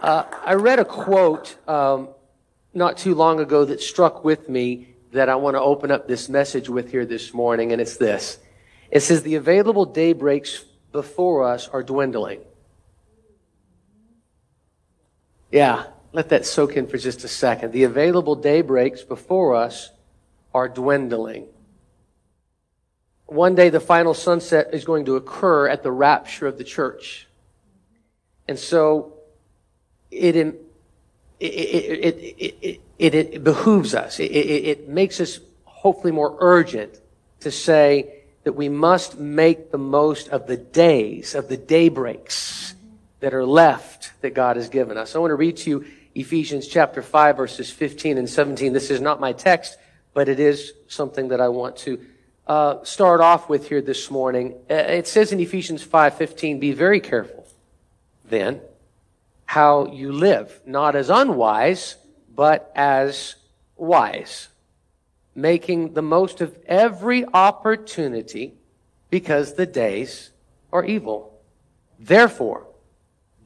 Uh, I read a quote um, not too long ago that struck with me that I want to open up this message with here this morning, and it's this. It says, The available daybreaks before us are dwindling. Yeah, let that soak in for just a second. The available daybreaks before us are dwindling. One day, the final sunset is going to occur at the rapture of the church. And so, it, it, it, it, it behooves us. It, it makes us hopefully more urgent to say that we must make the most of the days, of the daybreaks that are left that God has given us. I want to read to you Ephesians chapter 5 verses 15 and 17. This is not my text, but it is something that I want to uh, start off with here this morning. Uh, it says in Ephesians 5:15, "Be very careful, then, how you live, not as unwise, but as wise, making the most of every opportunity, because the days are evil. Therefore,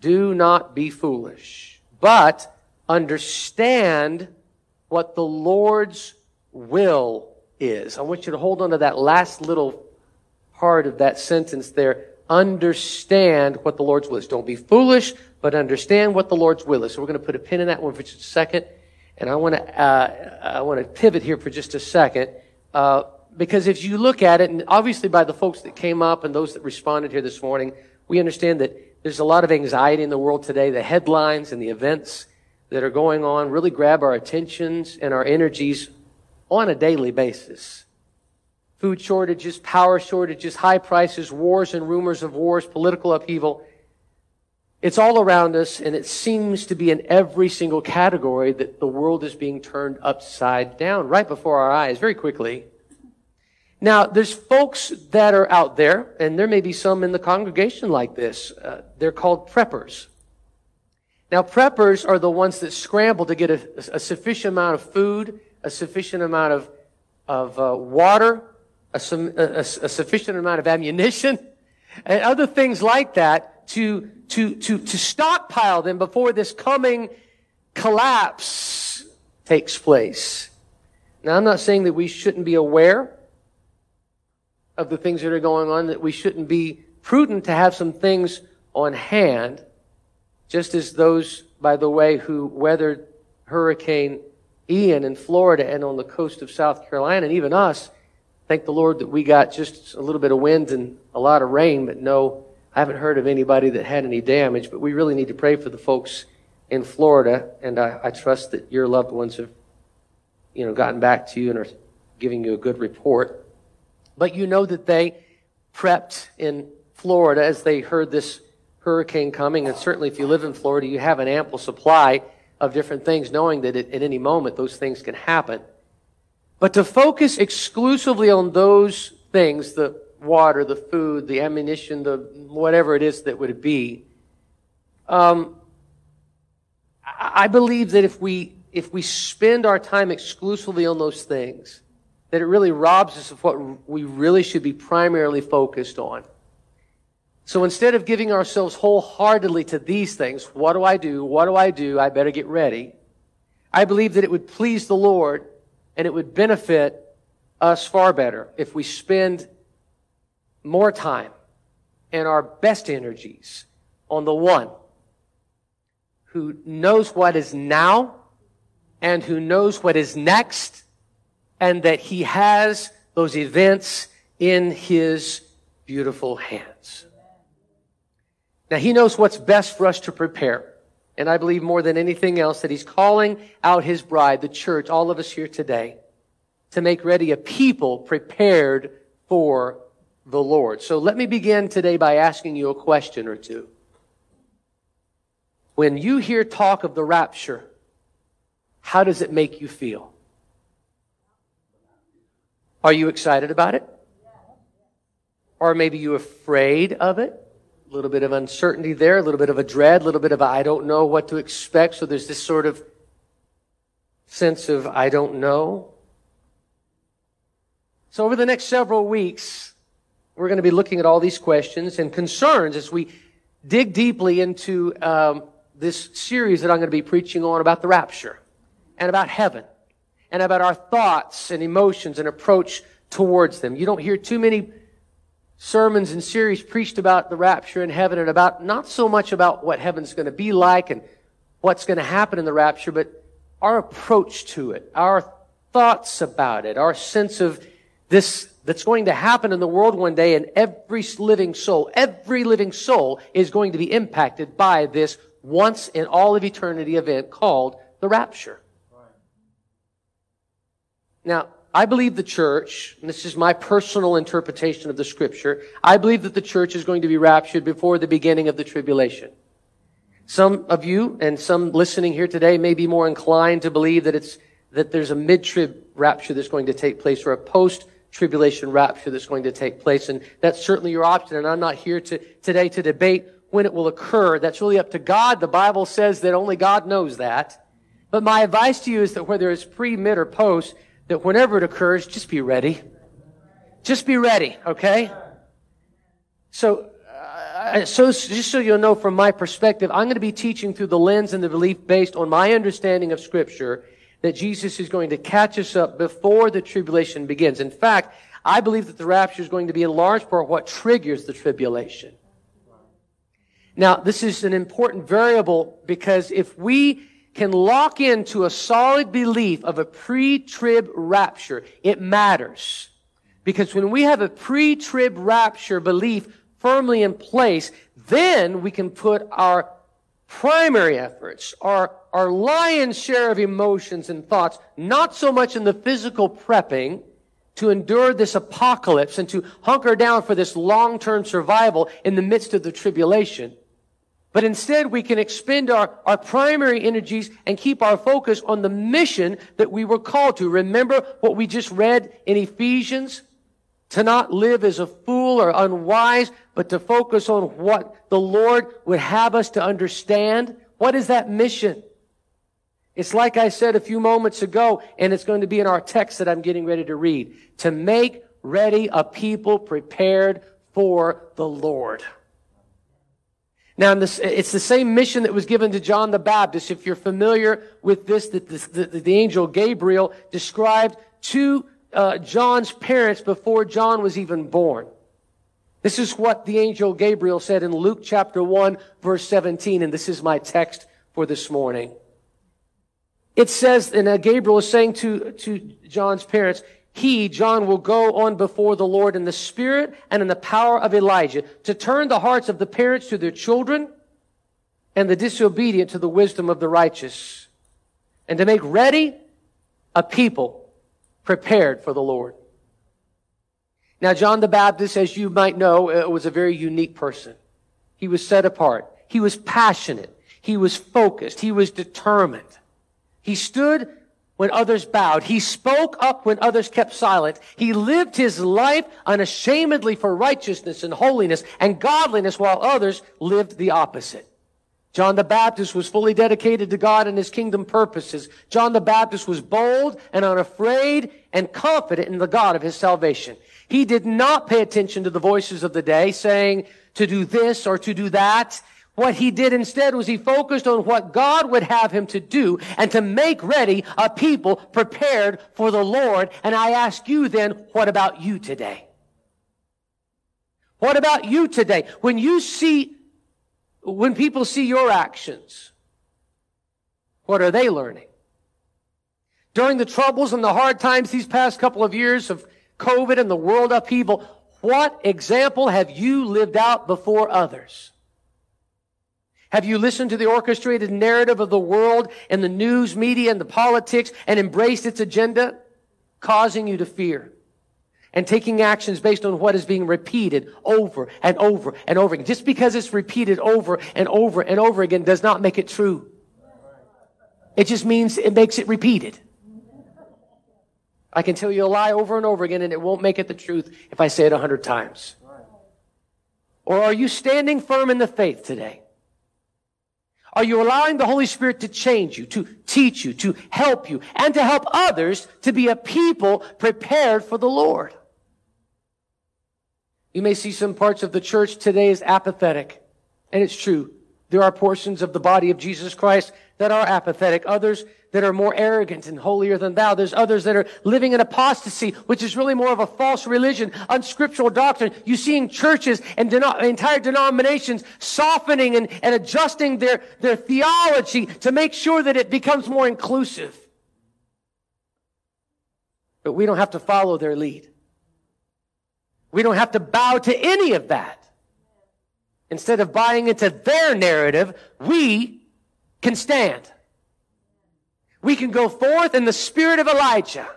do not be foolish, but understand what the Lord's will is. I want you to hold on to that last little part of that sentence there. Understand what the Lord's will is. Don't be foolish, but understand what the Lord's will is. So we're going to put a pin in that one for just a second. And I want to, uh, I want to pivot here for just a second. Uh, because if you look at it, and obviously by the folks that came up and those that responded here this morning, we understand that there's a lot of anxiety in the world today. The headlines and the events that are going on really grab our attentions and our energies on a daily basis. Food shortages, power shortages, high prices, wars and rumors of wars, political upheaval. It's all around us, and it seems to be in every single category that the world is being turned upside down right before our eyes very quickly. Now, there's folks that are out there, and there may be some in the congregation like this. Uh, they're called preppers. Now, preppers are the ones that scramble to get a, a sufficient amount of food, a sufficient amount of, of uh, water, a, a, a sufficient amount of ammunition, and other things like that to, to, to, to stockpile them before this coming collapse takes place. Now, I'm not saying that we shouldn't be aware of the things that are going on, that we shouldn't be prudent to have some things on hand, just as those, by the way, who weathered Hurricane Ian in Florida and on the coast of South Carolina, and even us, thank the Lord that we got just a little bit of wind and a lot of rain, but no, I haven't heard of anybody that had any damage. But we really need to pray for the folks in Florida, and I, I trust that your loved ones have, you know, gotten back to you and are giving you a good report. But you know that they prepped in Florida as they heard this hurricane coming. And certainly if you live in Florida, you have an ample supply of different things, knowing that at any moment those things can happen. But to focus exclusively on those things, the water, the food, the ammunition, the whatever it is that would be, um, I believe that if we if we spend our time exclusively on those things, that it really robs us of what we really should be primarily focused on. So instead of giving ourselves wholeheartedly to these things, what do I do? What do I do? I better get ready. I believe that it would please the Lord and it would benefit us far better if we spend more time and our best energies on the one who knows what is now and who knows what is next and that he has those events in his beautiful hands. Now he knows what's best for us to prepare. And I believe more than anything else that he's calling out his bride, the church, all of us here today, to make ready a people prepared for the Lord. So let me begin today by asking you a question or two. When you hear talk of the rapture, how does it make you feel? Are you excited about it? Or maybe you afraid of it? A little bit of uncertainty there, a little bit of a dread, a little bit of I don't know what to expect. So there's this sort of sense of I don't know. So over the next several weeks, we're going to be looking at all these questions and concerns as we dig deeply into um, this series that I'm going to be preaching on about the rapture and about heaven and about our thoughts and emotions and approach towards them. You don't hear too many sermons and series preached about the rapture and heaven and about not so much about what heaven's going to be like and what's going to happen in the rapture, but our approach to it, our thoughts about it, our sense of this that's going to happen in the world one day and every living soul, every living soul is going to be impacted by this once in all of eternity event called the rapture. Now, I believe the church, and this is my personal interpretation of the scripture, I believe that the church is going to be raptured before the beginning of the tribulation. Some of you and some listening here today may be more inclined to believe that it's, that there's a mid-trib rapture that's going to take place or a post-tribulation rapture that's going to take place. And that's certainly your option. And I'm not here to, today to debate when it will occur. That's really up to God. The Bible says that only God knows that. But my advice to you is that whether it's pre, mid, or post, that whenever it occurs, just be ready. Just be ready, okay? So, uh, so just so you'll know from my perspective, I'm going to be teaching through the lens and the belief based on my understanding of Scripture that Jesus is going to catch us up before the tribulation begins. In fact, I believe that the rapture is going to be in large part what triggers the tribulation. Now, this is an important variable because if we can lock into a solid belief of a pre-trib rapture, it matters. Because when we have a pre-trib rapture belief firmly in place, then we can put our primary efforts, our, our lion's share of emotions and thoughts, not so much in the physical prepping to endure this apocalypse and to hunker down for this long-term survival in the midst of the tribulation, but instead, we can expend our, our primary energies and keep our focus on the mission that we were called to. Remember what we just read in Ephesians? To not live as a fool or unwise, but to focus on what the Lord would have us to understand. What is that mission? It's like I said a few moments ago, and it's going to be in our text that I'm getting ready to read. To make ready a people prepared for the Lord. Now, it's the same mission that was given to John the Baptist. If you're familiar with this, that the, angel Gabriel described to uh, John's parents before John was even born. This is what the angel Gabriel said in Luke chapter 1, verse 17, and this is my text for this morning. It says, and uh, Gabriel is saying to, to John's parents, he, John, will go on before the Lord in the spirit and in the power of Elijah to turn the hearts of the parents to their children and the disobedient to the wisdom of the righteous and to make ready a people prepared for the Lord. Now, John the Baptist, as you might know, uh, was a very unique person. He was set apart. He was passionate. He was focused. He was determined. He stood when others bowed. He spoke up when others kept silent. He lived his life unashamedly for righteousness and holiness and godliness while others lived the opposite. John the Baptist was fully dedicated to God and his kingdom purposes. John the Baptist was bold and unafraid and confident in the God of his salvation. He did not pay attention to the voices of the day saying to do this or to do that. What he did instead was he focused on what God would have him to do and to make ready a people prepared for the Lord. And I ask you then, what about you today? What about you today? When you see, when people see your actions, what are they learning? During the troubles and the hard times these past couple of years of COVID and the world upheaval, what example have you lived out before others? Have you listened to the orchestrated narrative of the world and the news media and the politics and embraced its agenda, causing you to fear? And taking actions based on what is being repeated over and over and over again. Just because it's repeated over and over and over again does not make it true. It just means it makes it repeated. I can tell you a lie over and over again and it won't make it the truth if I say it a hundred times. Or are you standing firm in the faith today? Are you allowing the Holy Spirit to change you, to teach you, to help you, and to help others to be a people prepared for the Lord? You may see some parts of the church today as apathetic, and it's true. There are portions of the body of Jesus Christ that are apathetic, others that are more arrogant and holier than thou. There's others that are living in apostasy, which is really more of a false religion, unscriptural doctrine. You see in churches and entire denominations softening and, and adjusting their, their theology to make sure that it becomes more inclusive. But we don't have to follow their lead. We don't have to bow to any of that. Instead of buying into their narrative, we can stand. We can go forth in the spirit of Elijah,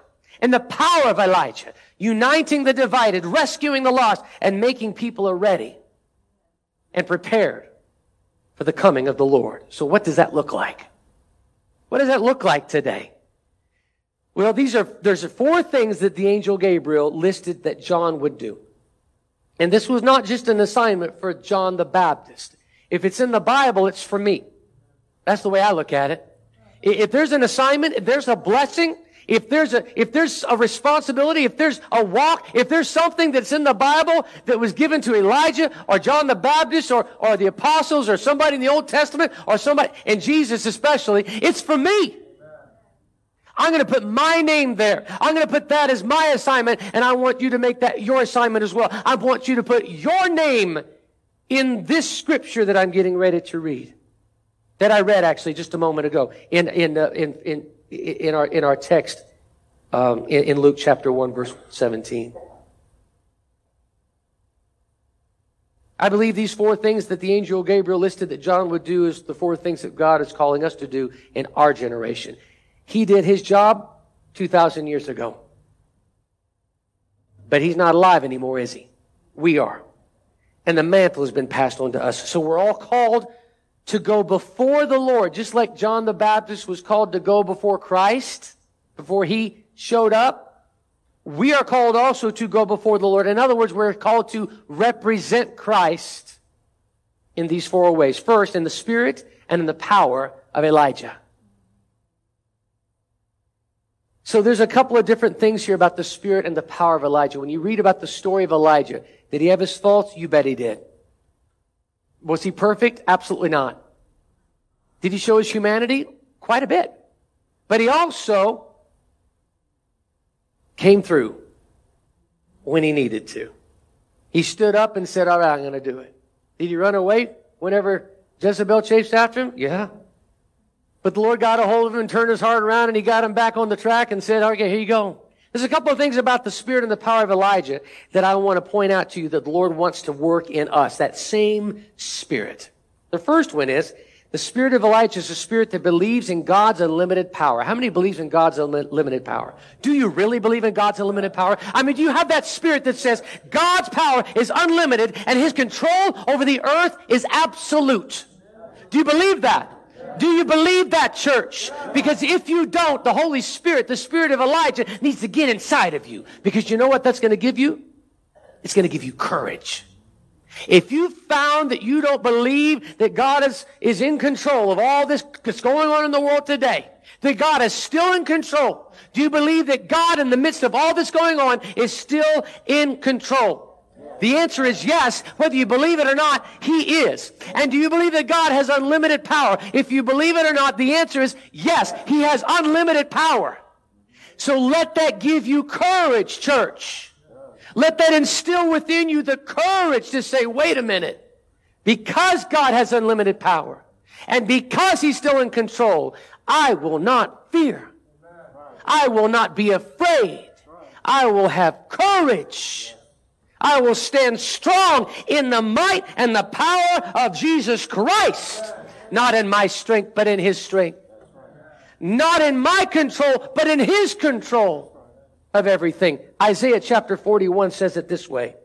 in the power of Elijah, uniting the divided, rescuing the lost, and making people ready and prepared for the coming of the Lord. So what does that look like? What does that look like today? Well, these are, there's four things that the angel Gabriel listed that John would do. And this was not just an assignment for John the Baptist. If it's in the Bible, it's for me. That's the way I look at it. If there's an assignment, if there's a blessing, if there's a, if there's a responsibility, if there's a walk, if there's something that's in the Bible that was given to Elijah or John the Baptist or, or the apostles or somebody in the Old Testament or somebody, and Jesus especially, it's for me. I'm going to put my name there. I'm going to put that as my assignment, and I want you to make that your assignment as well. I want you to put your name in this scripture that I'm getting ready to read. That I read actually just a moment ago in, in, uh, in, in, in, our, in our text um, in, in Luke chapter 1, verse 17. I believe these four things that the angel Gabriel listed that John would do is the four things that God is calling us to do in our generation. He did his job 2,000 years ago. But he's not alive anymore, is he? We are. And the mantle has been passed on to us. So we're all called to go before the Lord, just like John the Baptist was called to go before Christ, before he showed up. We are called also to go before the Lord. In other words, we're called to represent Christ in these four ways. First, in the spirit and in the power of Elijah. So there's a couple of different things here about the spirit and the power of Elijah. When you read about the story of Elijah, did he have his faults? You bet he did. Was he perfect? Absolutely not. Did he show his humanity? Quite a bit. But he also came through when he needed to. He stood up and said, all right, I'm going to do it. Did he run away whenever Jezebel chased after him? Yeah. But the Lord got a hold of him and turned his heart around and he got him back on the track and said, okay, here you go. There's a couple of things about the spirit and the power of Elijah that I want to point out to you that the Lord wants to work in us. That same spirit. The first one is the spirit of Elijah is a spirit that believes in God's unlimited power. How many believes in God's unlimited power? Do you really believe in God's unlimited power? I mean, do you have that spirit that says God's power is unlimited and his control over the earth is absolute? Do you believe that? Do you believe that, church? Because if you don't, the Holy Spirit, the Spirit of Elijah, needs to get inside of you. Because you know what that's going to give you? It's going to give you courage. If you found that you don't believe that God is, is in control of all this that's going on in the world today, that God is still in control, do you believe that God in the midst of all this going on is still in control? The answer is yes. Whether you believe it or not, He is. And do you believe that God has unlimited power? If you believe it or not, the answer is yes. He has unlimited power. So let that give you courage, church. Let that instill within you the courage to say, wait a minute. Because God has unlimited power and because He's still in control, I will not fear. I will not be afraid. I will have courage. I will stand strong in the might and the power of Jesus Christ. Not in my strength, but in His strength. Not in my control, but in His control of everything. Isaiah chapter 41 says it this way,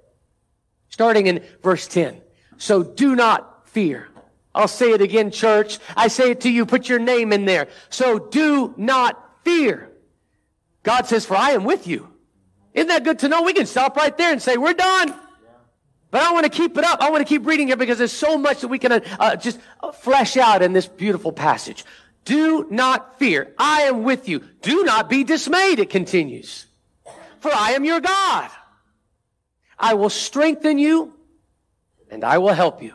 starting in verse 10. So do not fear. I'll say it again, church. I say it to you. Put your name in there. So do not fear. God says, for I am with you. Isn't that good to know? We can stop right there and say, we're done. But I want to keep it up. I want to keep reading it because there's so much that we can uh, uh, just uh, flesh out in this beautiful passage. Do not fear. I am with you. Do not be dismayed, it continues. For I am your God. I will strengthen you and I will help you.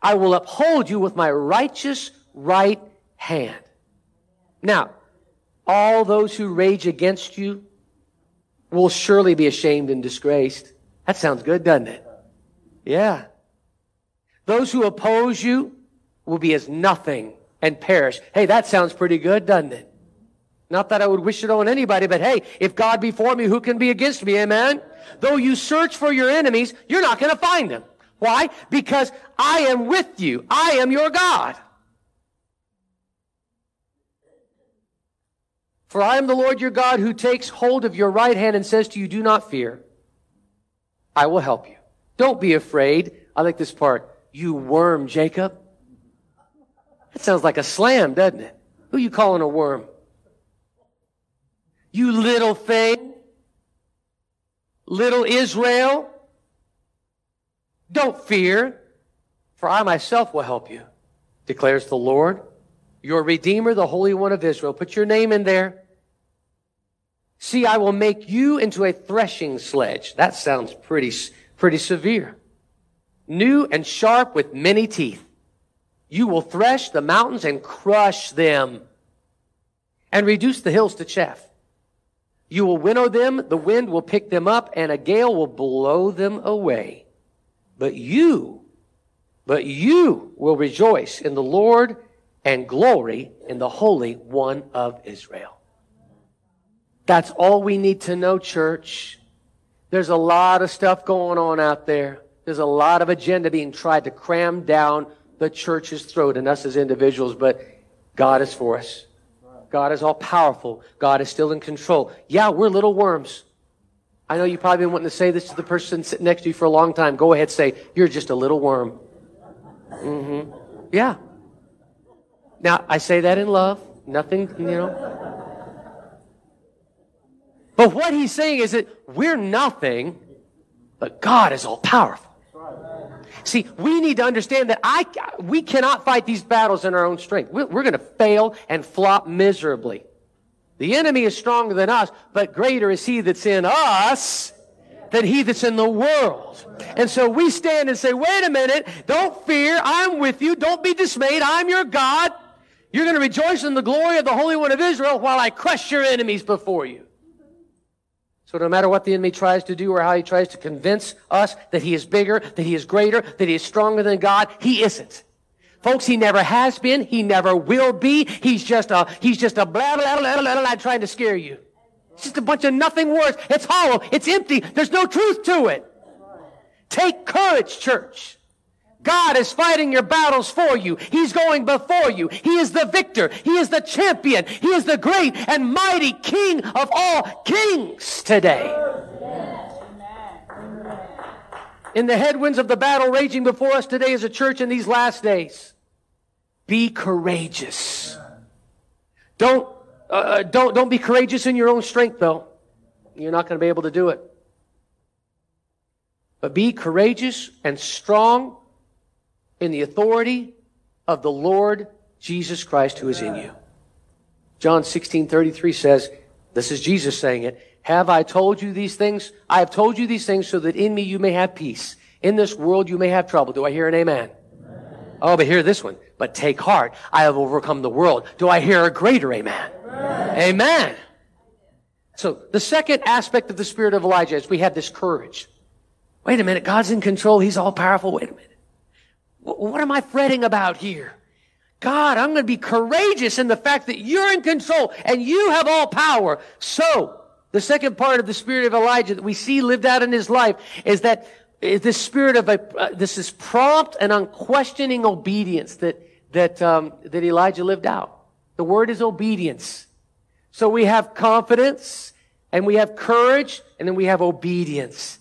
I will uphold you with my righteous right hand. Now, all those who rage against you will surely be ashamed and disgraced. That sounds good, doesn't it? Yeah. Those who oppose you will be as nothing and perish. Hey, that sounds pretty good, doesn't it? Not that I would wish it on anybody, but hey, if God be for me, who can be against me? Amen? Though you search for your enemies, you're not going to find them. Why? Because I am with you. I am your God. For I am the Lord your God who takes hold of your right hand and says to you, do not fear. I will help you. Don't be afraid. I like this part. You worm, Jacob. That sounds like a slam, doesn't it? Who you calling a worm? You little thing. Little Israel. Don't fear, for I myself will help you, declares the Lord, your Redeemer, the Holy One of Israel. Put your name in there. See, I will make you into a threshing sledge. That sounds pretty, pretty severe. New and sharp with many teeth. You will thresh the mountains and crush them and reduce the hills to chaff. You will winnow them, the wind will pick them up, and a gale will blow them away. But you, but you will rejoice in the Lord and glory in the Holy One of Israel. That's all we need to know, church. There's a lot of stuff going on out there. There's a lot of agenda being tried to cram down the church's throat and us as individuals, but God is for us. God is all powerful. God is still in control. Yeah, we're little worms. I know you've probably been wanting to say this to the person sitting next to you for a long time. Go ahead, say, you're just a little worm. Mm-hmm. Yeah. Now, I say that in love. Nothing, you know. But what he's saying is that we're nothing, but God is all powerful. See, we need to understand that I, we cannot fight these battles in our own strength. We're, we're going to fail and flop miserably. The enemy is stronger than us, but greater is he that's in us than he that's in the world. And so we stand and say, wait a minute, don't fear, I'm with you, don't be dismayed, I'm your God. You're going to rejoice in the glory of the Holy One of Israel while I crush your enemies before you. So no matter what the enemy tries to do or how he tries to convince us that he is bigger, that he is greater, that he is stronger than God, he isn't. Folks, he never has been. He never will be. He's just a, he's just a blah, blah, blah, blah, blah, trying to scare you. It's just a bunch of nothing words. It's hollow. It's empty. There's no truth to it. Take courage, church. God is fighting your battles for you. He's going before you. He is the victor. He is the champion. He is the great and mighty King of all kings today. In the headwinds of the battle raging before us today as a church in these last days, be courageous. Don't, uh, uh don't, don't be courageous in your own strength though. You're not going to be able to do it. But be courageous and strong in the authority of the Lord Jesus Christ who is in you. John 16, 33 says, this is Jesus saying it, have I told you these things? I have told you these things so that in me you may have peace. In this world you may have trouble. Do I hear an amen? amen. Oh, but hear this one. But take heart. I have overcome the world. Do I hear a greater amen? Amen. amen. So the second aspect of the spirit of Elijah is we have this courage. Wait a minute. God's in control. He's all powerful. Wait a minute. What am I fretting about here? God, I'm going to be courageous in the fact that you're in control and you have all power. So, the second part of the spirit of Elijah that we see lived out in his life is that is this spirit of a, uh, this is prompt and unquestioning obedience that that um, that Elijah lived out. The word is obedience. So we have confidence and we have courage and then we have obedience.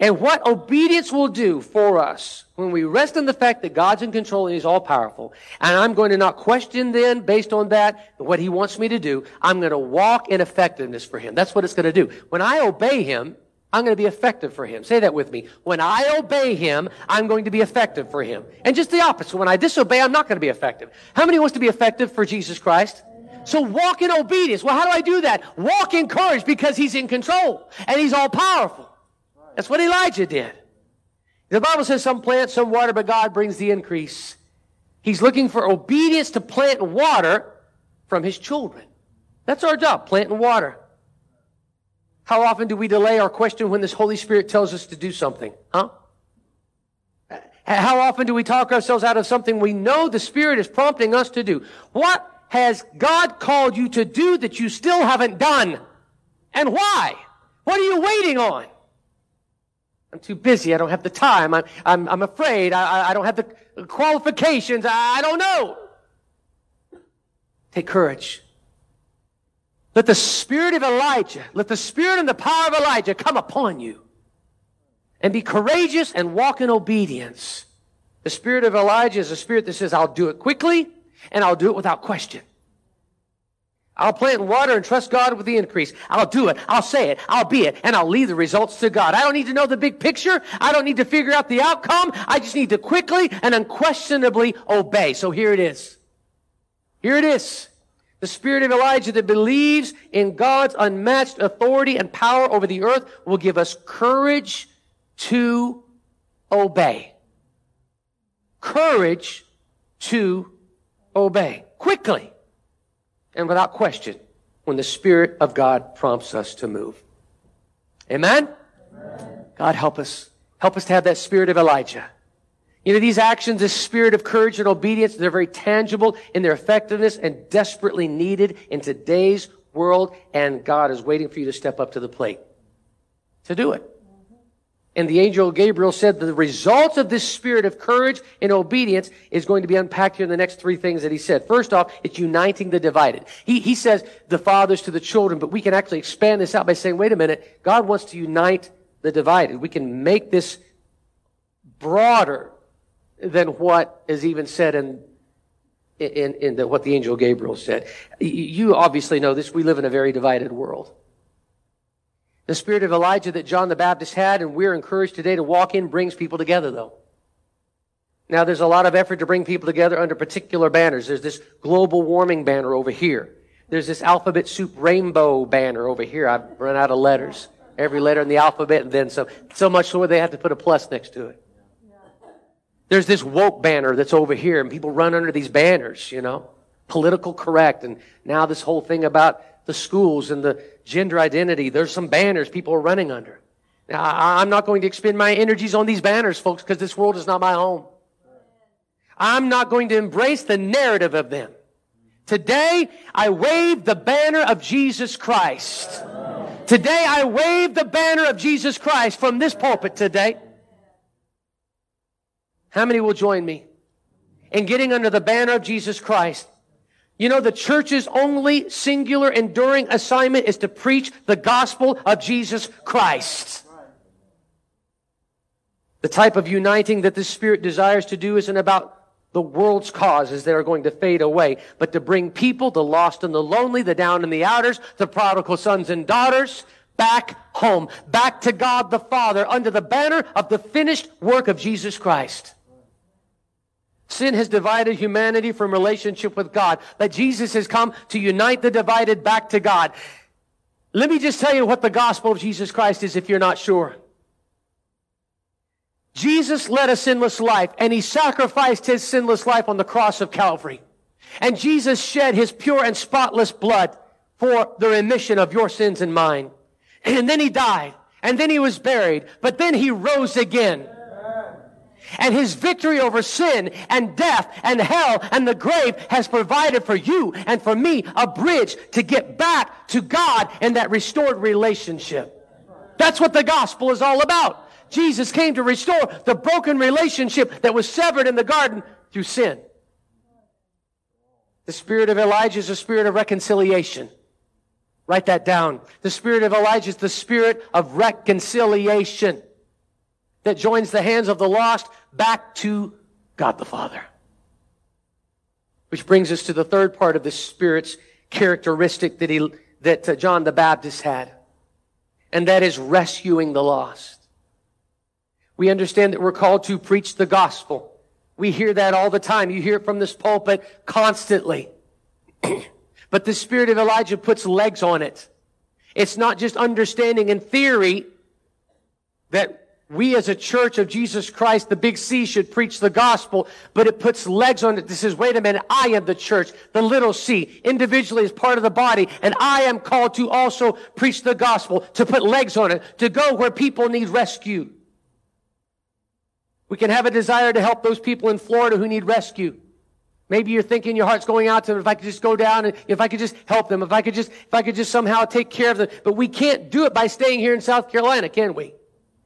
And what obedience will do for us when we rest in the fact that God's in control and He's all powerful, and I'm going to not question then, based on that, what He wants me to do, I'm going to walk in effectiveness for Him. That's what it's going to do. When I obey Him, I'm going to be effective for Him. Say that with me. When I obey Him, I'm going to be effective for Him. And just the opposite. When I disobey, I'm not going to be effective. How many wants to be effective for Jesus Christ? So walk in obedience. Well, how do I do that? Walk in courage because He's in control and He's all powerful. That's what Elijah did. The Bible says some plant, some water, but God brings the increase. He's looking for obedience to plant and water from his children. That's our job, plant and water. How often do we delay our question when this Holy Spirit tells us to do something? Huh? How often do we talk ourselves out of something we know the Spirit is prompting us to do? What has God called you to do that you still haven't done? And why? What are you waiting on? I'm too busy. I don't have the time. I'm, I'm, I'm afraid. I, I don't have the qualifications. I, I don't know. Take courage. Let the spirit of Elijah, let the spirit and the power of Elijah come upon you. And be courageous and walk in obedience. The spirit of Elijah is a spirit that says, I'll do it quickly and I'll do it without question. I'll plant water and trust God with the increase. I'll do it. I'll say it. I'll be it. And I'll leave the results to God. I don't need to know the big picture. I don't need to figure out the outcome. I just need to quickly and unquestionably obey. So here it is. Here it is. The spirit of Elijah that believes in God's unmatched authority and power over the earth will give us courage to obey. Courage to obey quickly and without question when the Spirit of God prompts us to move. Amen? Amen? God help us. Help us to have that spirit of Elijah. You know, these actions, this spirit of courage and obedience, they're very tangible in their effectiveness and desperately needed in today's world. And God is waiting for you to step up to the plate to do it. And the angel Gabriel said the result of this spirit of courage and obedience is going to be unpacked here in the next three things that he said. First off, it's uniting the divided. He, he says the fathers to the children, but we can actually expand this out by saying, wait a minute, God wants to unite the divided. We can make this broader than what is even said in in, in the, what the angel Gabriel said. You obviously know this. We live in a very divided world. The spirit of Elijah that John the Baptist had, and we're encouraged today to walk in, brings people together, though. Now, there's a lot of effort to bring people together under particular banners. There's this global warming banner over here. There's this alphabet soup rainbow banner over here. I've run out of letters. Every letter in the alphabet, and then so, so much so they have to put a plus next to it. There's this woke banner that's over here, and people run under these banners, you know, political correct. And now this whole thing about the schools and the gender identity, there's some banners people are running under. Now, I'm not going to expend my energies on these banners, folks, because this world is not my home. I'm not going to embrace the narrative of them. Today, I wave the banner of Jesus Christ. Today, I wave the banner of Jesus Christ from this pulpit today. How many will join me in getting under the banner of Jesus Christ? You know, the church's only singular enduring assignment is to preach the gospel of Jesus Christ. The type of uniting that the Spirit desires to do isn't about the world's causes that are going to fade away, but to bring people, the lost and the lonely, the down and the outers, the prodigal sons and daughters, back home, back to God the Father under the banner of the finished work of Jesus Christ. Sin has divided humanity from relationship with God, but Jesus has come to unite the divided back to God. Let me just tell you what the gospel of Jesus Christ is if you're not sure. Jesus led a sinless life and he sacrificed his sinless life on the cross of Calvary. And Jesus shed his pure and spotless blood for the remission of your sins and mine. And then he died and then he was buried, but then he rose again. And his victory over sin and death and hell and the grave has provided for you and for me a bridge to get back to God in that restored relationship. That's what the gospel is all about. Jesus came to restore the broken relationship that was severed in the garden through sin. The spirit of Elijah is a spirit of reconciliation. Write that down. The spirit of Elijah is the spirit of reconciliation that joins the hands of the lost back to God the Father. Which brings us to the third part of the Spirit's characteristic that he, that uh, John the Baptist had. And that is rescuing the lost. We understand that we're called to preach the gospel. We hear that all the time. You hear it from this pulpit constantly. but the spirit of Elijah puts legs on it. It's not just understanding in theory that We as a church of Jesus Christ, the big C should preach the gospel, but it puts legs on it. This says, wait a minute, I am the church, the little c, individually as part of the body, and I am called to also preach the gospel, to put legs on it, to go where people need rescue. We can have a desire to help those people in Florida who need rescue. Maybe you're thinking your heart's going out to them. If I could just go down and if I could just help them, if I could just, if I could just somehow take care of them. But we can't do it by staying here in South Carolina, can we?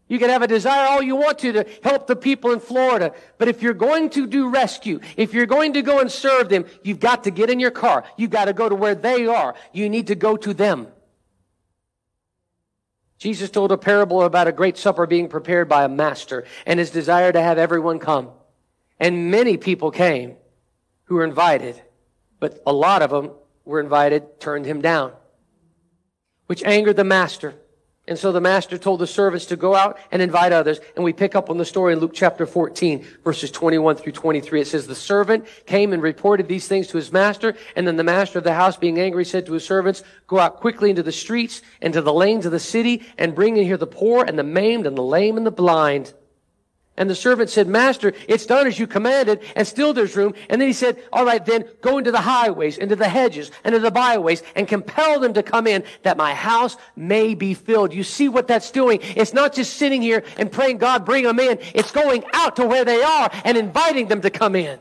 You can have a desire all you want to to help the people in Florida. But if you're going to do rescue, if you're going to go and serve them, you've got to get in your car. You've got to go to where they are. You need to go to them. Jesus told a parable about a great supper being prepared by a master and his desire to have everyone come. And many people came who were invited, but a lot of them were invited, turned him down, which angered the master. And so the master told the servants to go out and invite others. And we pick up on the story in Luke chapter 14, verses 21 through 23. It says, the servant came and reported these things to his master. And then the master of the house, being angry, said to his servants, go out quickly into the streets and to the lanes of the city and bring in here the poor and the maimed and the lame and the blind. And the servant said, Master, it's done as you commanded, and still there's room. And then he said, All right, then go into the highways, into the hedges, and into the byways, and compel them to come in, that my house may be filled. You see what that's doing? It's not just sitting here and praying, God, bring them in. It's going out to where they are and inviting them to come in.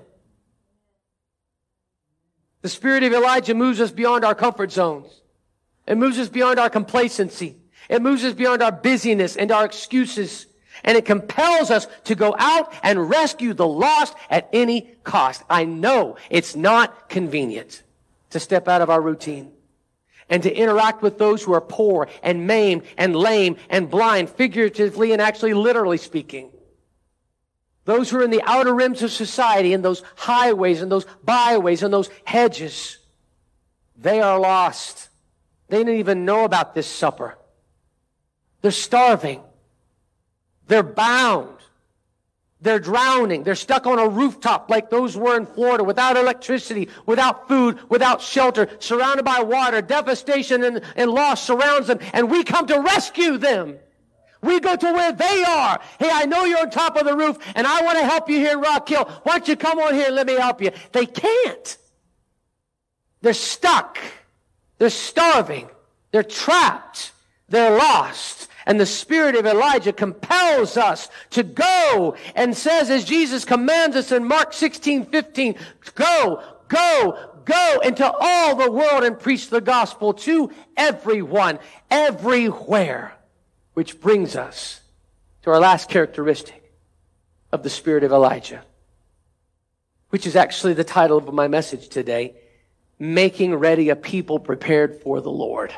The spirit of Elijah moves us beyond our comfort zones. It moves us beyond our complacency. It moves us beyond our busyness and our excuses. And it compels us to go out and rescue the lost at any cost. I know it's not convenient to step out of our routine and to interact with those who are poor and maimed and lame and blind, figuratively and actually literally speaking. Those who are in the outer rims of society, in those highways and those byways and those hedges, they are lost. They didn't even know about this supper. They're starving. They're bound. They're drowning. They're stuck on a rooftop like those were in Florida without electricity, without food, without shelter, surrounded by water. Devastation and, and loss surrounds them. And we come to rescue them. We go to where they are. Hey, I know you're on top of the roof and I want to help you here in Rock Hill. Why don't you come on here and let me help you? They can't. They're stuck. They're starving. They're trapped. They're lost. And the spirit of Elijah compels us to go and says, as Jesus commands us in Mark 16, 15, go, go, go into all the world and preach the gospel to everyone, everywhere. Which brings us to our last characteristic of the spirit of Elijah, which is actually the title of my message today, making ready a people prepared for the Lord.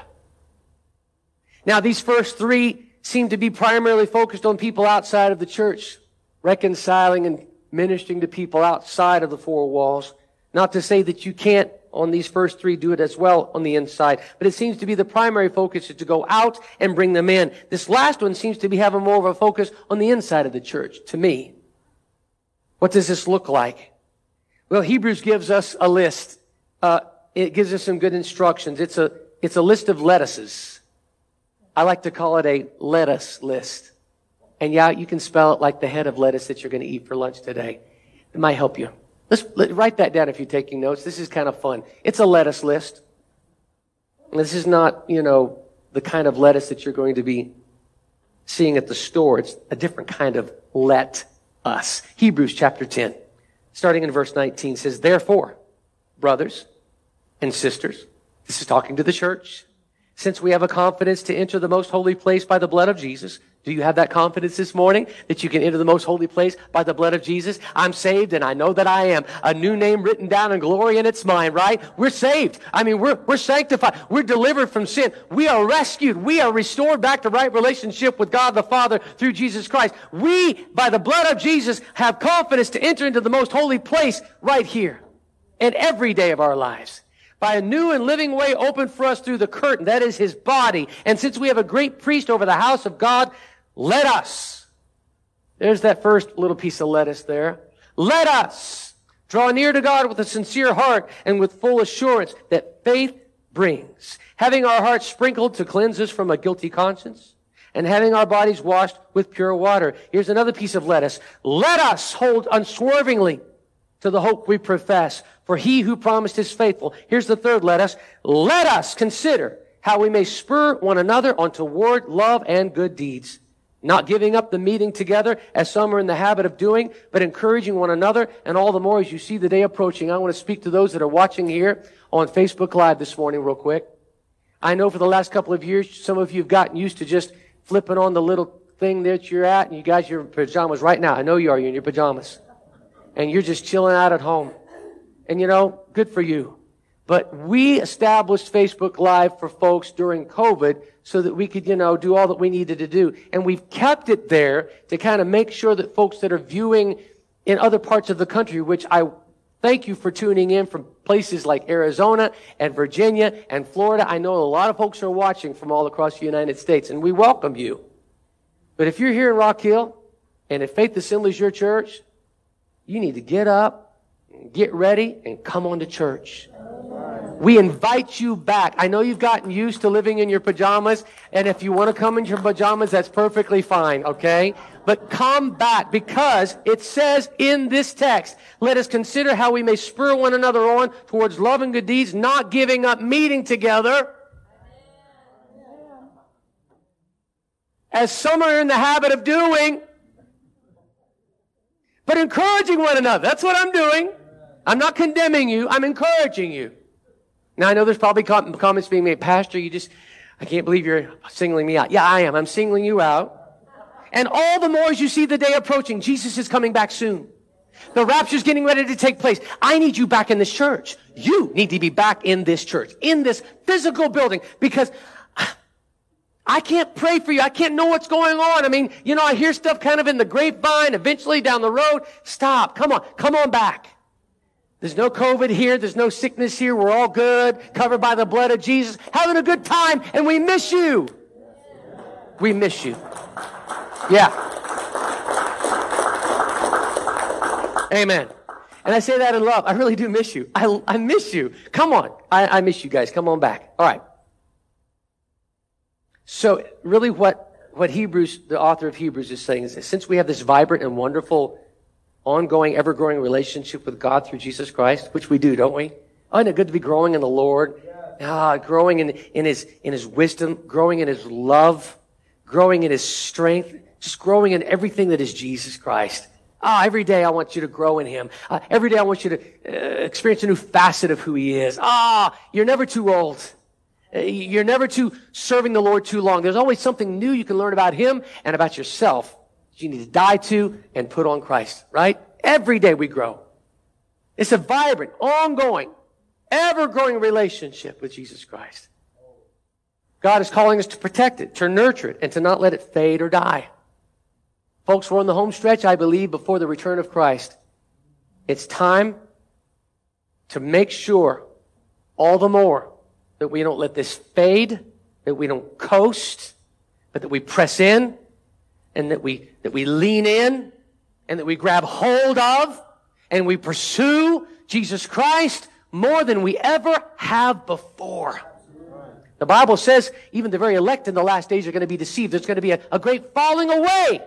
Now, these first three seem to be primarily focused on people outside of the church, reconciling and ministering to people outside of the four walls. Not to say that you can't on these first three do it as well on the inside, but it seems to be the primary focus is to go out and bring them in. This last one seems to be having more of a focus on the inside of the church, to me. What does this look like? Well, Hebrews gives us a list. Uh, it gives us some good instructions. It's a, it's a list of lettuces. I like to call it a lettuce list. And yeah, you can spell it like the head of lettuce that you're going to eat for lunch today. It might help you. Let's let, write that down if you're taking notes. This is kind of fun. It's a lettuce list. This is not, you know, the kind of lettuce that you're going to be seeing at the store. It's a different kind of let us. Hebrews chapter 10, starting in verse 19 says, Therefore, brothers and sisters, this is talking to the church, since we have a confidence to enter the most holy place by the blood of Jesus. Do you have that confidence this morning that you can enter the most holy place by the blood of Jesus? I'm saved and I know that I am. A new name written down in glory and it's mine, right? We're saved. I mean, we're, we're sanctified. We're delivered from sin. We are rescued. We are restored back to right relationship with God the Father through Jesus Christ. We, by the blood of Jesus, have confidence to enter into the most holy place right here and every day of our lives by a new and living way opened for us through the curtain. That is his body. And since we have a great priest over the house of God, let us. There's that first little piece of lettuce there. Let us draw near to God with a sincere heart and with full assurance that faith brings. Having our hearts sprinkled to cleanse us from a guilty conscience and having our bodies washed with pure water. Here's another piece of lettuce. Let us hold unswervingly to the hope we profess, for he who promised is faithful. Here's the third let us. Let us consider how we may spur one another on toward love and good deeds not giving up the meeting together as some are in the habit of doing, but encouraging one another, and all the more as you see the day approaching. I want to speak to those that are watching here on Facebook Live this morning real quick. I know for the last couple of years, some of you have gotten used to just flipping on the little thing that you're at, and you guys, your pajamas right now. I know you are, you're in your pajamas. And you're just chilling out at home. And you know, good for you. But we established Facebook Live for folks during COVID so that we could, you know, do all that we needed to do. And we've kept it there to kind of make sure that folks that are viewing in other parts of the country, which I thank you for tuning in from places like Arizona and Virginia and Florida. I know a lot of folks are watching from all across the United States, and we welcome you. But if you're here in Rock Hill, and if Faith Assembly is your church, you need to get up, get ready, and come on to church. We invite you back. I know you've gotten used to living in your pajamas, and if you want to come in your pajamas, that's perfectly fine, okay? But come back because it says in this text, let us consider how we may spur one another on towards love and good deeds, not giving up meeting together. As some are in the habit of doing, but encouraging one another. That's what I'm doing. I'm not condemning you. I'm encouraging you. Now I know there's probably comments being made, Pastor, you just, I can't believe you're singling me out. Yeah, I am. I'm singling you out. And all the more as you see the day approaching, Jesus is coming back soon. The rapture's getting ready to take place. I need you back in this church. You need to be back in this church, in this physical building, because I can't pray for you. I can't know what's going on. I mean, you know, I hear stuff kind of in the grapevine, eventually down the road. Stop. Come on. Come on back. There's no COVID here. There's no sickness here. We're all good, covered by the blood of Jesus, having a good time, and we miss you. We miss you. Yeah. Amen. And I say that in love. I really do miss you. I, I miss you. Come on. I, I miss you guys. Come on back. All right. So really what, what Hebrews, the author of Hebrews is saying is this. Since we have this vibrant and wonderful ongoing, ever growing relationship with God through Jesus Christ, which we do, don't we? Oh, isn't it good to be growing in the Lord? Ah, growing in, in his, in his wisdom, growing in his love, growing in his strength, just growing in everything that is Jesus Christ. Ah, every day I want you to grow in him. Uh, every day I want you to uh, experience a new facet of who he is. Ah, you're never too old. Uh, you're never too serving the Lord too long. There's always something new you can learn about him and about yourself you need to die to and put on Christ, right? Every day we grow. It's a vibrant, ongoing, ever growing relationship with Jesus Christ. God is calling us to protect it, to nurture it, and to not let it fade or die. Folks, we're on the home stretch, I believe, before the return of Christ. It's time to make sure all the more that we don't let this fade, that we don't coast, but that we press in and that we, that we lean in and that we grab hold of and we pursue Jesus Christ more than we ever have before. The Bible says even the very elect in the last days are going to be deceived. There's going to be a, a great falling away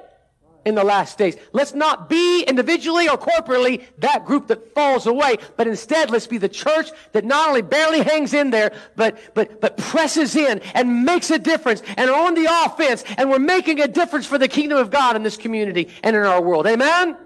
in the last days. Let's not be individually or corporately that group that falls away, but instead let's be the church that not only barely hangs in there, but, but, but presses in and makes a difference and are on the offense and we're making a difference for the kingdom of God in this community and in our world. Amen?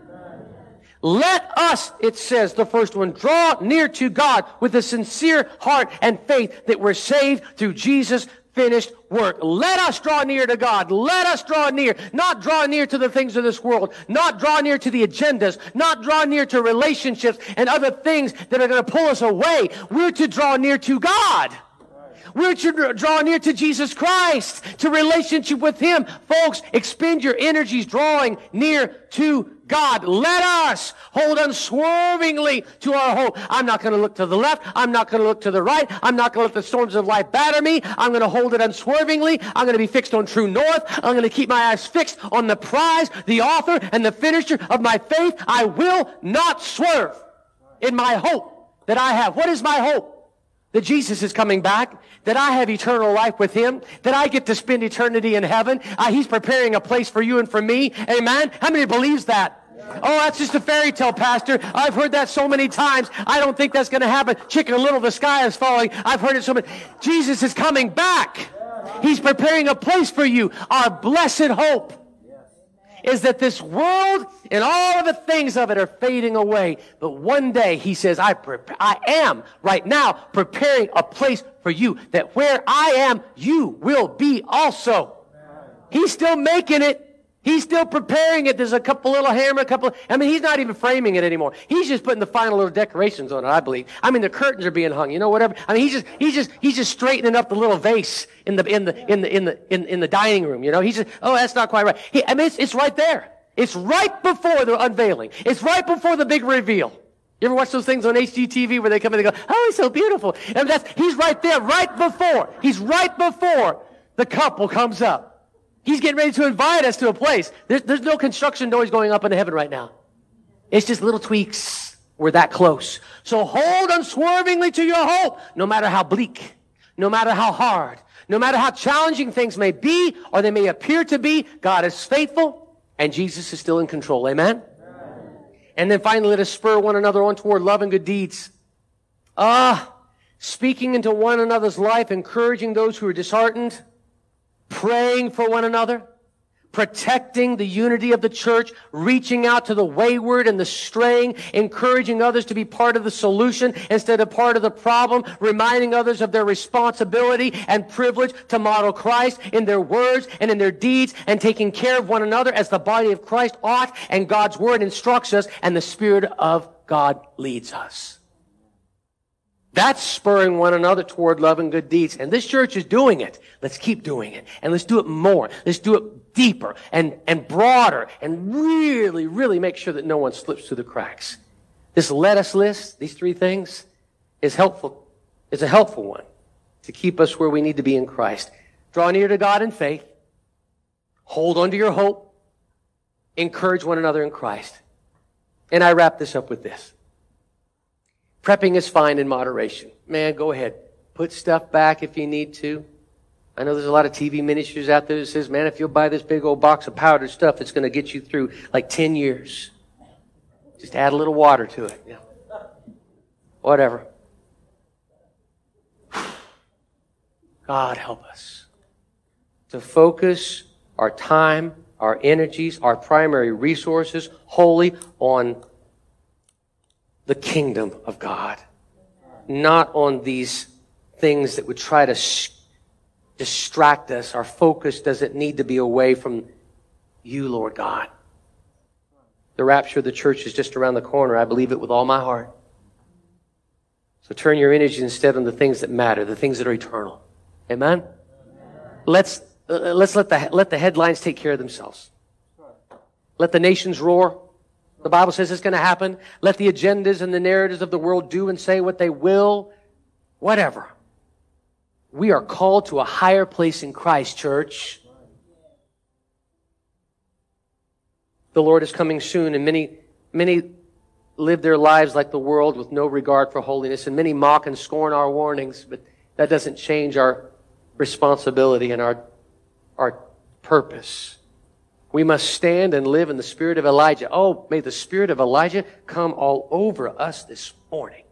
Let us, it says, the first one, draw near to God with a sincere heart and faith that we're saved through Jesus finished work. Let us draw near to God. Let us draw near. Not draw near to the things of this world. Not draw near to the agendas. Not draw near to relationships and other things that are going to pull us away. We're to draw near to God. We're to draw near to Jesus Christ, to relationship with Him. Folks, expend your energies drawing near to God. Let us hold unswervingly to our hope. I'm not going to look to the left. I'm not going to look to the right. I'm not going to let the storms of life batter me. I'm going to hold it unswervingly. I'm going to be fixed on true north. I'm going to keep my eyes fixed on the prize, the author, and the finisher of my faith. I will not swerve in my hope that I have. What is my hope? That Jesus is coming back, that I have eternal life with Him, that I get to spend eternity in heaven. Uh, he's preparing a place for you and for me. Amen. How many believes that? Oh, that's just a fairy tale, Pastor. I've heard that so many times. I don't think that's going to happen. Chicken Little, the sky is falling. I've heard it so many. Jesus is coming back. He's preparing a place for you. Our blessed hope is that this world and all of the things of it are fading away. But one day he says, I, I am right now preparing a place for you that where I am, you will be also. He's still making it. He's still preparing it. There's a couple little hammer, a couple. I mean, he's not even framing it anymore. He's just putting the final little decorations on it. I believe. I mean, the curtains are being hung. You know, whatever. I mean, he's just he's just he's just straightening up the little vase in the in the in the in the in, in the dining room. You know, he's just oh, that's not quite right. He, I mean, it's, it's right there. It's right before the unveiling. It's right before the big reveal. You ever watch those things on HGTV where they come and they go, oh, he's so beautiful. And that's, he's right there, right before. He's right before the couple comes up. He's getting ready to invite us to a place. There's, there's no construction noise going up into heaven right now. It's just little tweaks. We're that close. So hold unswervingly to your hope, no matter how bleak, no matter how hard, no matter how challenging things may be or they may appear to be. God is faithful and Jesus is still in control. Amen? Amen. And then finally, let us spur one another on toward love and good deeds. Ah, speaking into one another's life, encouraging those who are disheartened praying for one another, protecting the unity of the church, reaching out to the wayward and the straying, encouraging others to be part of the solution instead of part of the problem, reminding others of their responsibility and privilege to model Christ in their words and in their deeds and taking care of one another as the body of Christ ought and God's word instructs us and the Spirit of God leads us. That's spurring one another toward love and good deeds. And this church is doing it. Let's keep doing it. And let's do it more. Let's do it deeper and, and broader and really, really make sure that no one slips through the cracks. This let us list, these three things, is helpful. It's a helpful one to keep us where we need to be in Christ. Draw near to God in faith. Hold on to your hope. Encourage one another in Christ. And I wrap this up with this. Prepping is fine in moderation. Man, go ahead. Put stuff back if you need to. I know there's a lot of TV ministries out there that says, man, if you'll buy this big old box of powdered stuff, it's going to get you through like 10 years. Just add a little water to it. Yeah. Whatever. God help us to focus our time, our energies, our primary resources wholly on the kingdom of God, not on these things that would try to sh- distract us. Our focus doesn't need to be away from you, Lord God. The rapture of the church is just around the corner. I believe it with all my heart. So turn your energy instead on the things that matter, the things that are eternal. Amen? Let's, uh, let's let the, let the headlines take care of themselves. Let the nations roar. The Bible says it's going to happen. Let the agendas and the narratives of the world do and say what they will. Whatever. We are called to a higher place in Christ, church. The Lord is coming soon, and many, many live their lives like the world with no regard for holiness, and many mock and scorn our warnings, but that doesn't change our responsibility and our, our purpose. We must stand and live in the spirit of Elijah. Oh, may the spirit of Elijah come all over us this morning.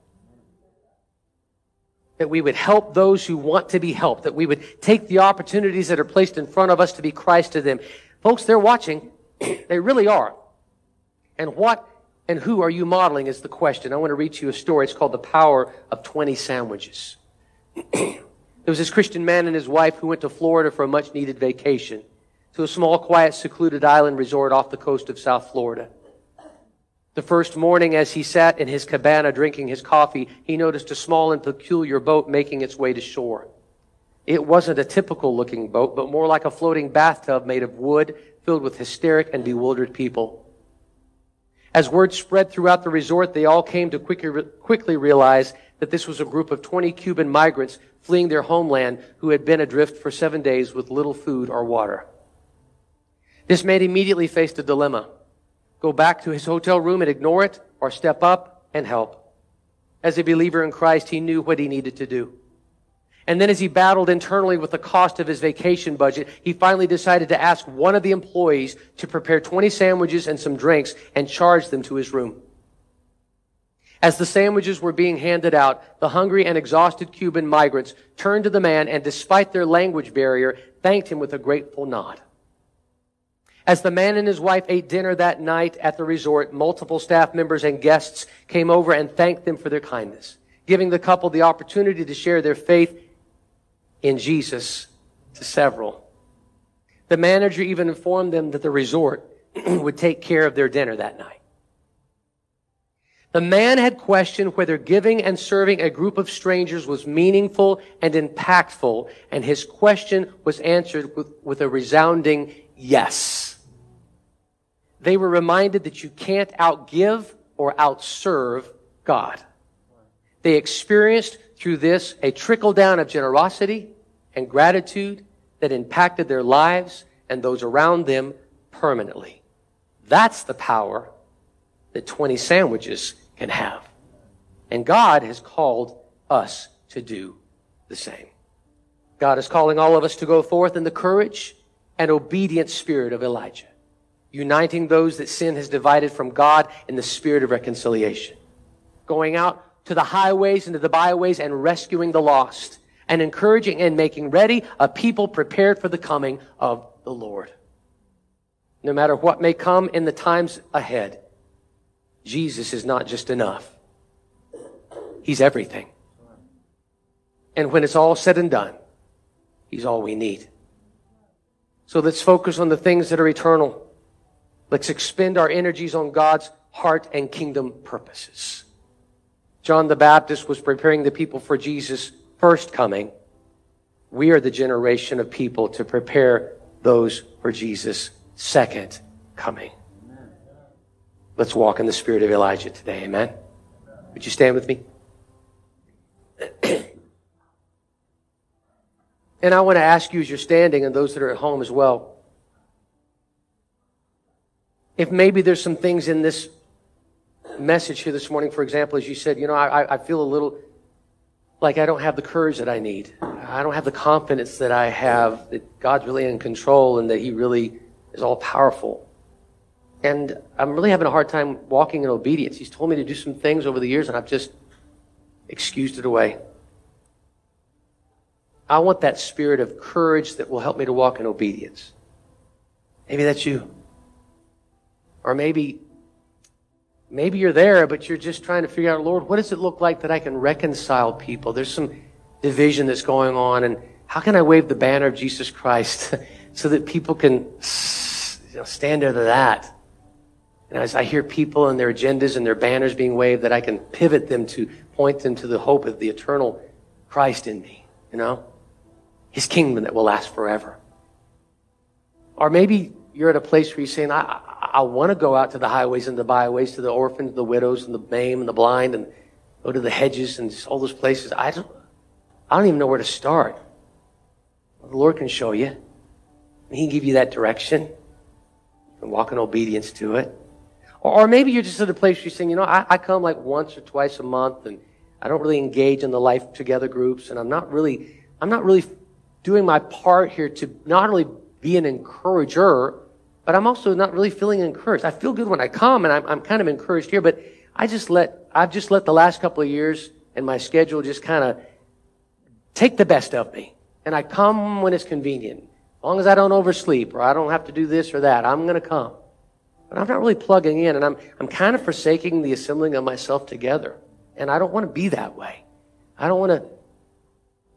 That we would help those who want to be helped. That we would take the opportunities that are placed in front of us to be Christ to them. Folks, they're watching. they really are. And what and who are you modeling is the question. I want to read to you a story. It's called The Power of 20 Sandwiches. there was this Christian man and his wife who went to Florida for a much needed vacation to a small, quiet, secluded island resort off the coast of South Florida. The first morning, as he sat in his cabana drinking his coffee, he noticed a small and peculiar boat making its way to shore. It wasn't a typical looking boat, but more like a floating bathtub made of wood filled with hysteric and bewildered people. As word spread throughout the resort, they all came to quickly, quickly realize that this was a group of 20 Cuban migrants fleeing their homeland who had been adrift for seven days with little food or water. This man immediately faced a dilemma. Go back to his hotel room and ignore it, or step up and help. As a believer in Christ, he knew what he needed to do. And then as he battled internally with the cost of his vacation budget, he finally decided to ask one of the employees to prepare 20 sandwiches and some drinks and charge them to his room. As the sandwiches were being handed out, the hungry and exhausted Cuban migrants turned to the man and despite their language barrier, thanked him with a grateful nod. As the man and his wife ate dinner that night at the resort, multiple staff members and guests came over and thanked them for their kindness, giving the couple the opportunity to share their faith in Jesus to several. The manager even informed them that the resort would take care of their dinner that night. The man had questioned whether giving and serving a group of strangers was meaningful and impactful, and his question was answered with, with a resounding yes. They were reminded that you can't outgive or outserve God. They experienced through this a trickle down of generosity and gratitude that impacted their lives and those around them permanently. That's the power that 20 sandwiches can have. And God has called us to do the same. God is calling all of us to go forth in the courage and obedient spirit of Elijah, uniting those that sin has divided from God in the spirit of reconciliation, going out to the highways and to the byways and rescuing the lost, and encouraging and making ready a people prepared for the coming of the Lord. No matter what may come in the times ahead, Jesus is not just enough. He's everything. And when it's all said and done, He's all we need. So let's focus on the things that are eternal. Let's expend our energies on God's heart and kingdom purposes. John the Baptist was preparing the people for Jesus' first coming. We are the generation of people to prepare those for Jesus' second coming. Let's walk in the spirit of Elijah today. Amen. Would you stand with me? and I want to ask you as you're standing and those that are at home as well. If maybe there's some things in this message here this morning, for example, as you said, you know, I, I feel a little like I don't have the courage that I need. I don't have the confidence that I have that God's really in control and that He really is all powerful. And I'm really having a hard time walking in obedience. He's told me to do some things over the years, and I've just excused it away. I want that spirit of courage that will help me to walk in obedience. Maybe that's you. Or maybe, maybe you're there, but you're just trying to figure out, Lord, what does it look like that I can reconcile people? There's some division that's going on, and how can I wave the banner of Jesus Christ so that people can you know, stand under that? And as I hear people and their agendas and their banners being waved, that I can pivot them to point them to the hope of the eternal Christ in me, you know? His kingdom that will last forever. Or maybe you're at a place where you're saying, I, I, want to go out to the highways and the byways, to the orphans, the widows, and the maimed, and the blind, and go to the hedges and all those places. I don't, I don't even know where to start. Well, the Lord can show you. He can give you that direction. and walk in obedience to it. Or, maybe you're just at a place where you're saying, you know, I, I come like once or twice a month and I don't really engage in the life together groups and I'm not really, I'm not really doing my part here to not only be an encourager, but I'm also not really feeling encouraged. I feel good when I come and I'm, I'm kind of encouraged here, but I just let, I've just let the last couple of years and my schedule just kind of take the best of me. And I come when it's convenient. As long as I don't oversleep or I don't have to do this or that, I'm going to come. But I'm not really plugging in and I'm, I'm kind of forsaking the assembling of myself together. And I don't want to be that way. I don't want to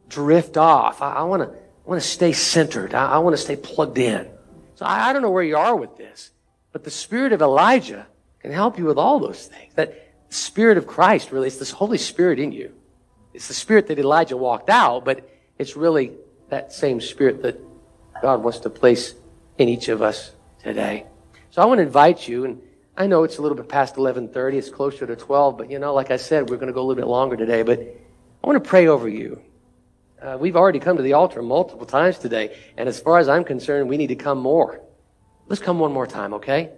drift off. I, I want to, want to stay centered. I, I, want to stay plugged in. So I, I don't know where you are with this, but the spirit of Elijah can help you with all those things. That spirit of Christ really, it's this Holy Spirit in you. It's the spirit that Elijah walked out, but it's really that same spirit that God wants to place in each of us today. So I want to invite you, and I know it's a little bit past 11:30. It's closer to 12, but you know, like I said, we're going to go a little bit longer today. But I want to pray over you. Uh, we've already come to the altar multiple times today, and as far as I'm concerned, we need to come more. Let's come one more time, okay?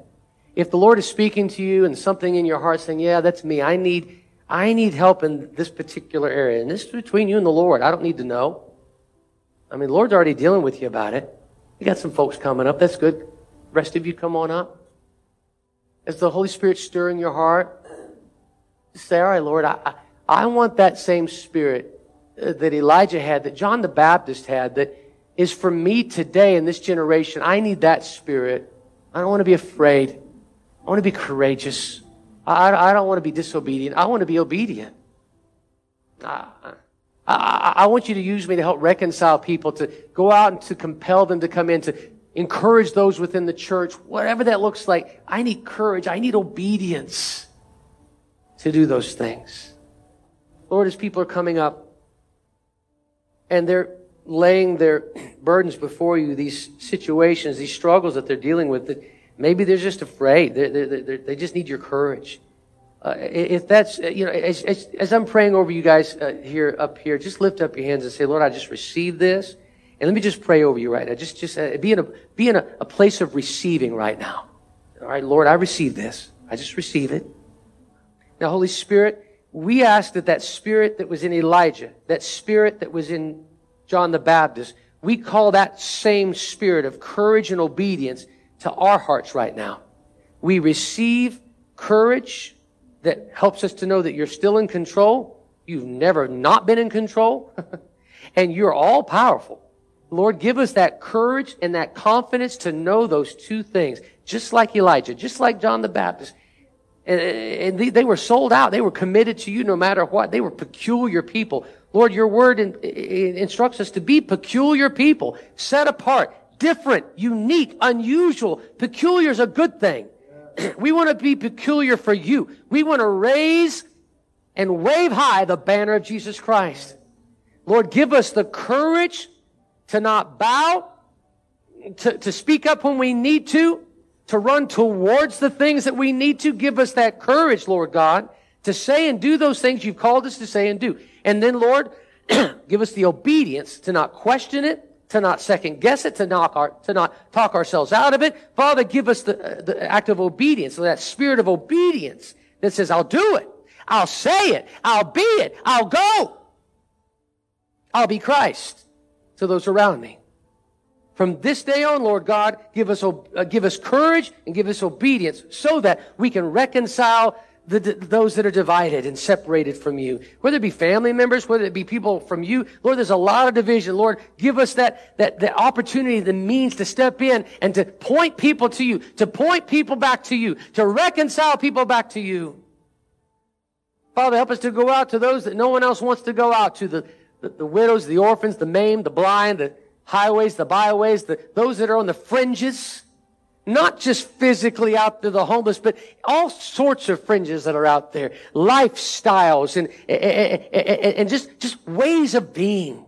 If the Lord is speaking to you and something in your heart saying, "Yeah, that's me. I need, I need help in this particular area. And this is between you and the Lord. I don't need to know. I mean, the Lord's already dealing with you about it. You got some folks coming up. That's good. rest of you come on up. As the Holy Spirit stirring your heart, say, all right, Lord, I, I, I want that same spirit Uh, that Elijah had, that John the Baptist had, that is for me today in this generation. I need that spirit. I don't want to be afraid. I want to be courageous. I, I don't want to be disobedient. I want to be obedient. I, I, I want you to use me to help reconcile people, to go out and to compel them to come in, to encourage those within the church, whatever that looks like. I need courage. I need obedience to do those things. Lord, as people are coming up and they're laying their burdens before you, these situations, these struggles that they're dealing with, that Maybe they're just afraid. They're, they're, they're, they just need your courage. Uh, if that's, uh, you know, as, as, as, I'm praying over you guys uh, here, up here, just lift up your hands and say, Lord, I just received this. And let me just pray over you right now. Just, just uh, be in, a, be in a, a place of receiving right now. All right, Lord, I receive this. I just receive it. Now, Holy Spirit, we ask that that spirit that was in Elijah, that spirit that was in John the Baptist, we call that same spirit of courage and obedience to our hearts right now. We receive courage that helps us to know that you're still in control. You've never not been in control. and you're all powerful. Lord, give us that courage and that confidence to know those two things. Just like Elijah, just like John the Baptist. And, they were sold out. They were committed to you no matter what. They were peculiar people. Lord, your word instructs us to be peculiar people, set apart, different, unique, unusual. Peculiar is a good thing. we want to be peculiar for you. We want to raise and wave high the banner of Jesus Christ. Lord, give us the courage to not bow, to, to speak up when we need to, to run towards the things that we need to. Give us that courage, Lord God, to say and do those things you've called us to say and do. And then, Lord, give us the obedience to not question it, to not second guess it, to not, our, to not talk ourselves out of it. Father, give us the, uh, the act of obedience, that spirit of obedience that says, I'll do it. I'll say it. I'll be it. I'll go. I'll be Christ to those around me. From this day on, Lord God, give us, uh, give us courage and give us obedience so that we can reconcile the, those that are divided and separated from you. Whether it be family members, whether it be people from you. Lord, there's a lot of division. Lord, give us that, that, that opportunity, the means to step in and to point people to you, to point people back to you, to reconcile people back to you. Father, help us to go out to those that no one else wants to go out to, the, the, the widows, the orphans, the maimed, the blind, the highways, the byways, the, those that are on the fringes not just physically out to the homeless, but all sorts of fringes that are out there, lifestyles and, and, and, just, just ways of being.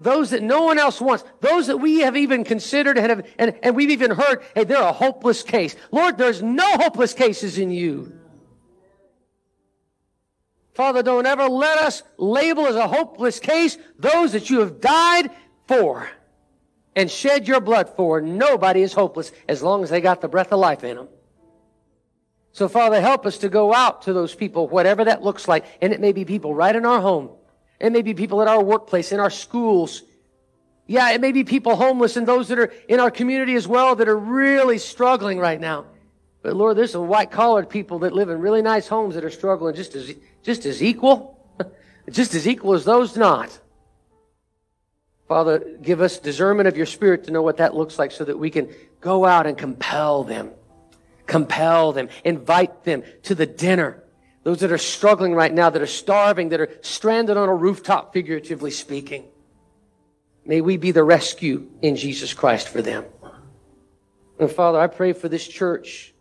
Those that no one else wants, those that we have even considered and, have, and, and we've even heard, hey, they're a hopeless case. Lord, there's no hopeless cases in you. Father, don't ever let us label as a hopeless case those that you have died for and shed your blood for, nobody is hopeless as long as they got the breath of life in them. So Father, help us to go out to those people, whatever that looks like. And it may be people right in our home. It may be people at our workplace, in our schools. Yeah, it may be people homeless and those that are in our community as well that are really struggling right now. But Lord, there's some white collared people that live in really nice homes that are struggling just as, just as equal, just as equal as those not. Father, give us discernment of your spirit to know what that looks like so that we can go out and compel them. Compel them. Invite them to the dinner. Those that are struggling right now, that are starving, that are stranded on a rooftop, figuratively speaking. May we be the rescue in Jesus Christ for them. And Father, I pray for this church.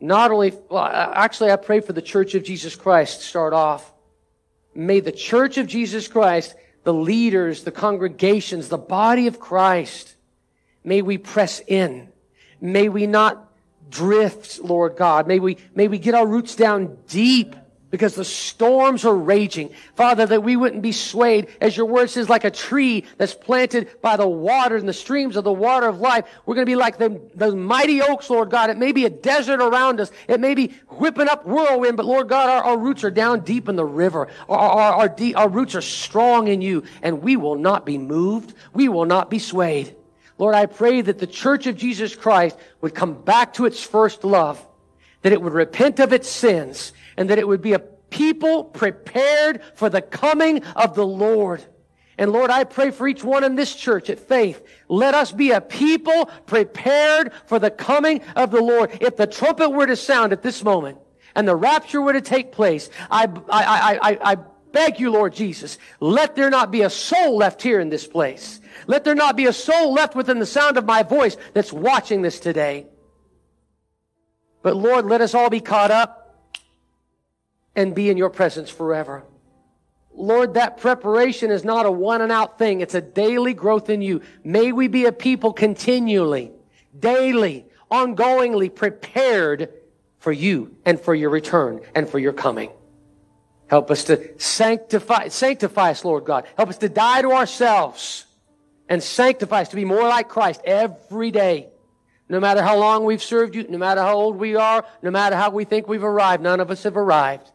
Not only, well, actually, I pray for the church of Jesus Christ to start off. May the church of Jesus Christ the leaders, the congregations, the body of Christ. May we press in. May we not drift, Lord God. May we, may we get our roots down deep because the storms are raging. Father, that we wouldn't be swayed, as your word says, like a tree that's planted by the water and the streams of the water of life. We're going to be like the, those mighty oaks, Lord God. It may be a desert around us. It may be whipping up whirlwind, but Lord God, our, our roots are down deep in the river. Our, our, our, de- our roots are strong in you, and we will not be moved. We will not be swayed. Lord, I pray that the church of Jesus Christ would come back to its first love, that it would repent of its sins, and that it would be a people prepared for the coming of the Lord. And Lord, I pray for each one in this church at faith. Let us be a people prepared for the coming of the Lord. If the trumpet were to sound at this moment and the rapture were to take place, I, I, I, I, beg you, Lord Jesus, let there not be a soul left here in this place. Let there not be a soul left within the sound of my voice that's watching this today. But Lord, let us all be caught up and be in your presence forever. Lord, that preparation is not a one and out thing. It's a daily growth in you. May we be a people continually, daily, ongoingly prepared for you and for your return and for your coming. Help us to sanctify, sanctify us, Lord God. Help us to die to ourselves and sanctify us to be more like Christ every day. No matter how long we've served you, no matter how old we are, no matter how we think we've arrived, none of us have arrived.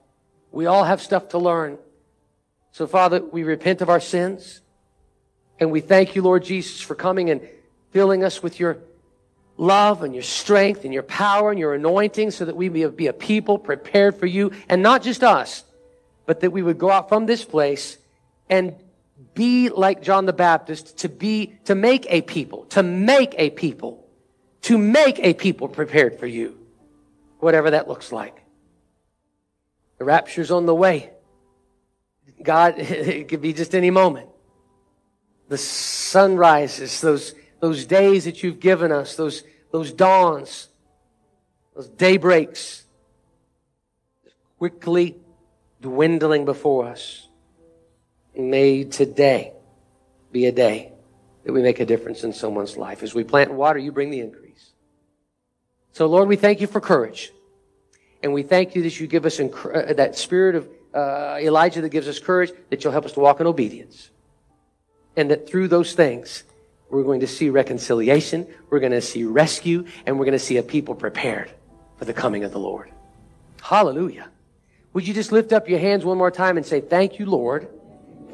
We all have stuff to learn. So, Father, we repent of our sins. And we thank you, Lord Jesus, for coming and filling us with your love and your strength and your power and your anointing so that we may be a people prepared for you. And not just us, but that we would go out from this place and be like John the Baptist, to be, to make a people, to make a people, to make a people prepared for you. Whatever that looks like. The rapture's on the way. God, it could be just any moment. The sunrises, those, those days that you've given us, those, those dawns, those daybreaks, quickly dwindling before us. May today be a day that we make a difference in someone's life. As we plant water, you bring the increase. So Lord, we thank you for courage. And we thank you that you give us inc- uh, that spirit of uh, Elijah that gives us courage, that you'll help us to walk in obedience. And that through those things, we're going to see reconciliation, we're going to see rescue, and we're going to see a people prepared for the coming of the Lord. Hallelujah. Would you just lift up your hands one more time and say, Thank you, Lord.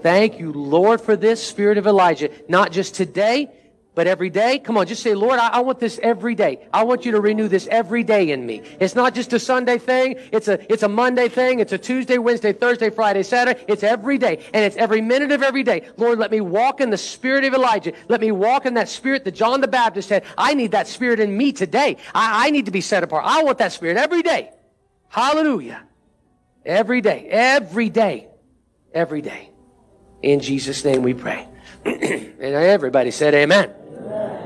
Thank you, Lord, for this spirit of Elijah. Not just today, but every day, come on, just say, Lord, I, I, want this every day. I want you to renew this every day in me. It's not just a Sunday thing. It's a, it's a Monday thing. It's a Tuesday, Wednesday, Thursday, Friday, Saturday. It's every day. And it's every minute of every day. Lord, let me walk in the spirit of Elijah. Let me walk in that spirit that John the Baptist said, I need that spirit in me today. I, I need to be set apart. I want that spirit every day. Hallelujah. Every day. Every day. Every day. In Jesus' name we pray. and everybody said amen blood.